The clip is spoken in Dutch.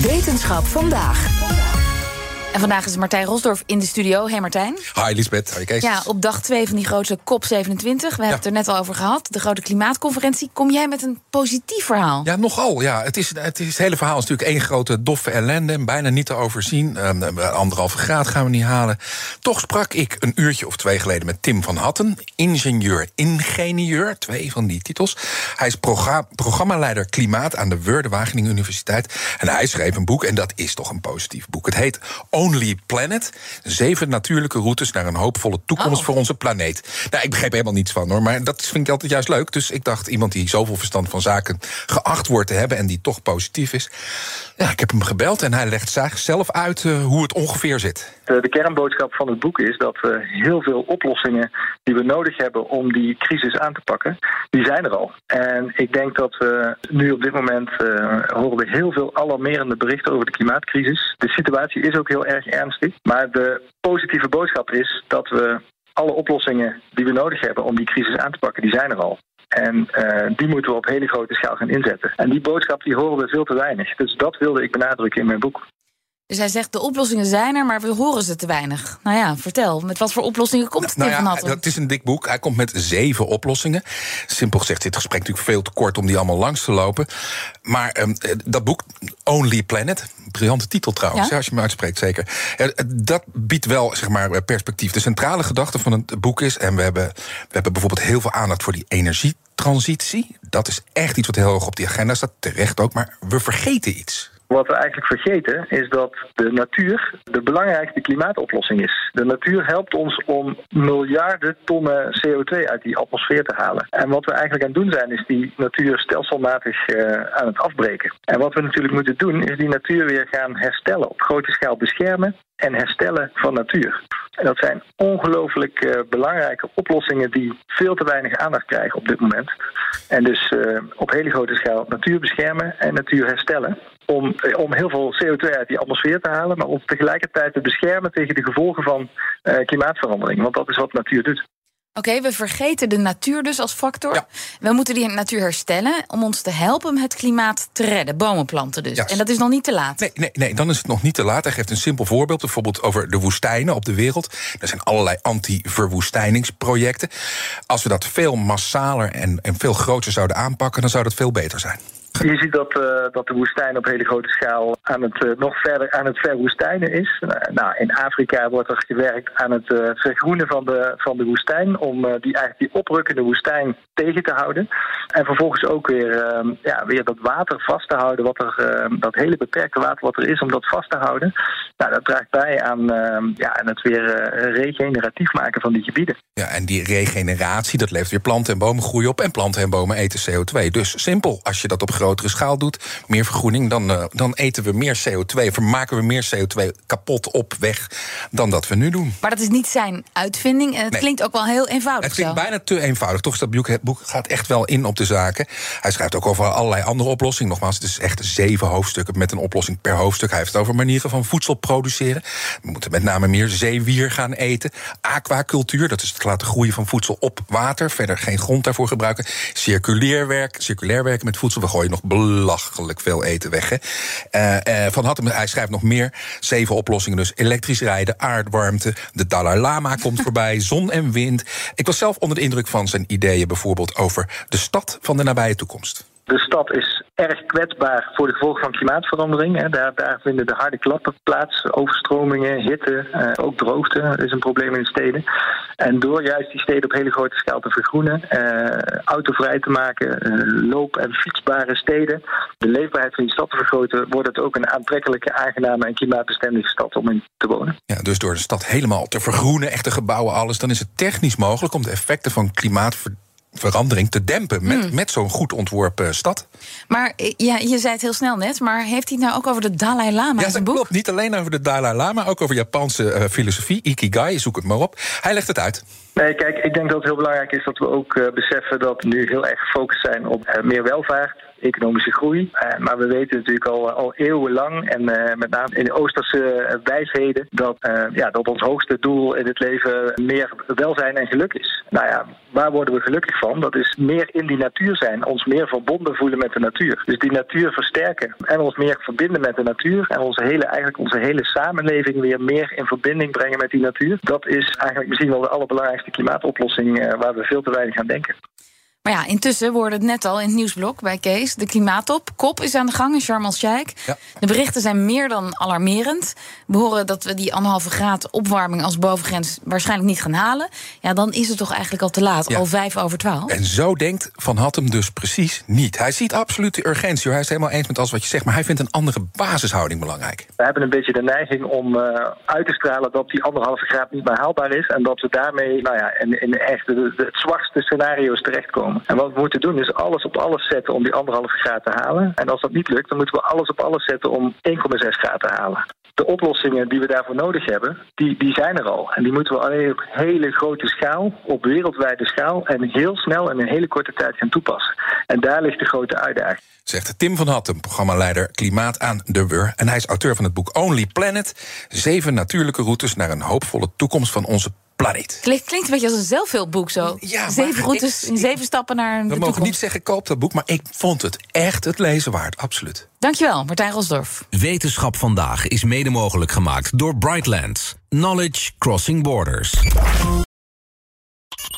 Wetenschap vandaag. En vandaag is Martijn Rosdorf in de studio. Hey Martijn. Hi Lisbeth, hi Kees. Ja, op dag 2 van die grote COP27. We hebben het er net al over gehad. De grote klimaatconferentie. Kom jij met een positief verhaal? Ja, nogal. Ja. Het, is, het, is, het hele verhaal is natuurlijk één grote doffe ellende. Bijna niet te overzien. Um, anderhalve graad gaan we niet halen. Toch sprak ik een uurtje of twee geleden met Tim van Hatten. Ingenieur-ingenieur, twee van die titels. Hij is progra programmaleider klimaat aan de Wörde Wageningen Universiteit. En hij schreef een boek, en dat is toch een positief boek. Het heet Only Planet. Zeven natuurlijke routes naar een hoopvolle toekomst Oh. voor onze planeet. Nou, ik begreep helemaal niets van hoor. Maar dat vind ik altijd juist leuk. Dus ik dacht, iemand die zoveel verstand van zaken geacht wordt te hebben en die toch positief is. Ja, ik heb hem gebeld en hij legt zelf uit uh, hoe het ongeveer zit. De, de, kernboodschap van het boek is dat we heel veel oplossingen die we nodig hebben om die crisis aan te pakken, die zijn er al. En ik denk dat we nu op dit moment uh, horen we heel veel alarmerende berichten over de klimaatcrisis. De situatie is ook heel erg ernstig. Maar de positieve boodschap is dat we alle oplossingen die we nodig hebben om die crisis aan te pakken, die zijn er al. En uh, die moeten we op hele grote schaal gaan inzetten. En die boodschap die horen we veel te weinig. Dus dat wilde ik benadrukken in mijn boek. Dus hij zegt, de oplossingen zijn er, maar we horen ze te weinig. Nou ja, vertel, met wat voor oplossingen komt nou, Tim nou van Hatten? Het is een dik boek. Hij komt met zeven oplossingen. Simpel gezegd, dit gesprek natuurlijk veel te kort om die allemaal langs te lopen. Maar um, dat boek, Only Planet, briljante titel trouwens, ja? als je hem uitspreekt zeker. Dat biedt wel zeg maar, perspectief. De centrale gedachte van het boek is, en we hebben, we hebben bijvoorbeeld heel veel aandacht voor die energie transitie. Dat is echt iets wat heel hoog op die agenda staat, terecht ook, maar we vergeten iets. Wat we eigenlijk vergeten is dat de natuur de belangrijkste klimaatoplossing is. De natuur helpt ons om miljarden tonnen CO2 uit die atmosfeer te halen. En wat we eigenlijk aan het doen zijn, is die natuur stelselmatig uh, aan het afbreken. En wat we natuurlijk moeten doen, is die natuur weer gaan herstellen. Op grote schaal beschermen en herstellen van natuur. En dat zijn ongelooflijk uh, belangrijke oplossingen die veel te weinig aandacht krijgen op dit moment. En dus uh, op hele grote schaal natuur beschermen en natuur herstellen. Om, om heel veel CO2 uit die atmosfeer te halen, maar om tegelijkertijd te beschermen tegen de gevolgen van uh, klimaatverandering. Want dat is wat natuur doet. Oké, okay, we vergeten de natuur dus als factor. Ja. We moeten die natuur herstellen om ons te helpen het klimaat te redden. Bomen planten dus. Yes. En dat is nog niet te laat. Nee, nee, nee, dan is het nog niet te laat. Hij geeft een simpel voorbeeld, bijvoorbeeld over de woestijnen op de wereld. Er zijn allerlei anti-verwoestijningsprojecten. Als we dat veel massaler en, en veel groter zouden aanpakken, dan zou dat veel beter zijn. Je ziet dat, uh, dat de woestijn op hele grote schaal aan het, uh, nog verder aan het verwoestijnen is. Uh, nou, in Afrika wordt er gewerkt aan het vergroenen van de, van de woestijn. Om die, eigenlijk die oprukkende woestijn tegen te houden. En vervolgens ook weer, ja, weer dat water vast te houden. Wat er, dat hele beperkte water wat er is, om dat vast te houden. Nou, dat draagt bij aan, ja, aan het weer regeneratief maken van die gebieden. Ja, en die regeneratie, dat levert weer planten en bomen groeien op. En planten en bomen eten CO2. Dus simpel, als je dat op grotere schaal doet, meer vergroening, dan, uh, dan eten we meer CO2, vermaken we meer CO2 kapot op weg dan dat we nu doen. Maar dat is niet zijn uitvinding. Het nee. klinkt ook wel heel eenvoudig. Het klinkt zo. bijna te eenvoudig. Toch is dat boek, het boek gaat echt wel in op de zaken. Hij schrijft ook over allerlei andere oplossingen. Nogmaals, het is echt zeven hoofdstukken met een oplossing per hoofdstuk. Hij heeft het over manieren van voedsel produceren. We moeten met name meer zeewier gaan eten. Aquacultuur, dat is het laten groeien van voedsel op water. Verder geen grond daarvoor gebruiken. Circulair werk, circulair werken met voedsel. We gooien nog belachelijk veel eten weg. Hè. Uh, uh, van Hattem, hij schrijft nog meer. Zeven oplossingen dus. Elektrisch rijden, aardwarmte. De Dalai Lama komt voorbij. Zon en wind. Ik was zelf onder de indruk van zijn ideeën bijvoorbeeld over de stad van de nabije toekomst. De stad is erg kwetsbaar voor de gevolgen van klimaatverandering. Daar, daar vinden de harde klappen plaats. Overstromingen, hitte, uh, ook droogte is een probleem in de steden. En door juist die steden op hele grote schaal te vergroenen, uh, autovrij te maken, uh, loop- en fietsbare steden, de leefbaarheid van die stad te vergroten, wordt het ook een aantrekkelijke, aangename en klimaatbestendige stad om in te wonen. Ja, dus door de stad helemaal te vergroenen, echte gebouwen, alles, dan is het technisch mogelijk om de effecten van klimaatverandering verandering te dempen met, met zo'n goed ontworpen stad. Maar eh, ja, je zei het heel snel net, maar heeft hij het nou ook over de Dalai Lama Ja, in dat zijn boek? klopt. Niet alleen over de Dalai Lama, ook over Japanse eh, filosofie, Ikigai, zoek het maar op. Hij legt het uit. Nee, kijk, ik denk dat het heel belangrijk is dat we ook eh, beseffen dat we nu heel erg gefocust zijn op meer welvaart, economische groei. Eh, maar we weten natuurlijk al, al eeuwenlang, en eh, met name in de Oosterse wijsheden, dat, eh, ja, dat ons hoogste doel in het leven meer welzijn en geluk is. Nou ja, waar worden we gelukkig van? Dat is meer in die natuur zijn, ons meer verbonden voelen met de natuur. Dus die natuur versterken en ons meer verbinden met de natuur en onze hele, eigenlijk onze hele samenleving weer meer in verbinding brengen met die natuur. Dat is eigenlijk misschien wel de allerbelangrijkste klimaatoplossing eh, waar we veel te weinig aan denken. Maar ja, intussen worden het net al in het nieuwsblok bij Kees. De klimaattop. Kop is aan de gang in Sharm el-Sheikh. Ja. De berichten zijn meer dan alarmerend. We horen dat we die anderhalve graad opwarming als bovengrens waarschijnlijk niet gaan halen. Ja, dan is het toch eigenlijk al te laat. Ja. Al vijf over twaalf. En zo denkt Van Hattem dus precies niet. Hij ziet absoluut de urgentie. Hij is het helemaal eens met alles wat je zegt. Maar hij vindt een andere basishouding belangrijk. We hebben een beetje de neiging om eh, uit te stralen dat die anderhalve graad niet meer haalbaar is. En dat we daarmee nou ja, in, in echt de, de, het zwartste scenario's terechtkomen. En wat we moeten doen is alles op alles zetten om die anderhalve graad te halen. En als dat niet lukt, dan moeten we alles op alles zetten om 1,6 graad te halen. De oplossingen die we daarvoor nodig hebben, die, die zijn er al. En die moeten we alleen op hele grote schaal, op wereldwijde schaal... en heel snel en in hele korte tijd gaan toepassen. En daar ligt de grote uitdaging. Zegt Tim van Hattem, programmaleider Klimaat aan de Wur. En hij is auteur van het boek Only Planet. Zeven natuurlijke routes naar een hoopvolle toekomst van onze planeet. Klinkt, klinkt een beetje als een zelfhulpboek zo. Ja, zeven routes in zeven stappen naar de We mogen toekomst. niet zeggen koop dat boek, maar ik vond het echt het lezen waard. Absoluut. Dankjewel, Martijn Rosdorf. Wetenschap vandaag is mede mogelijk gemaakt door Brightlands. Knowledge Crossing Borders.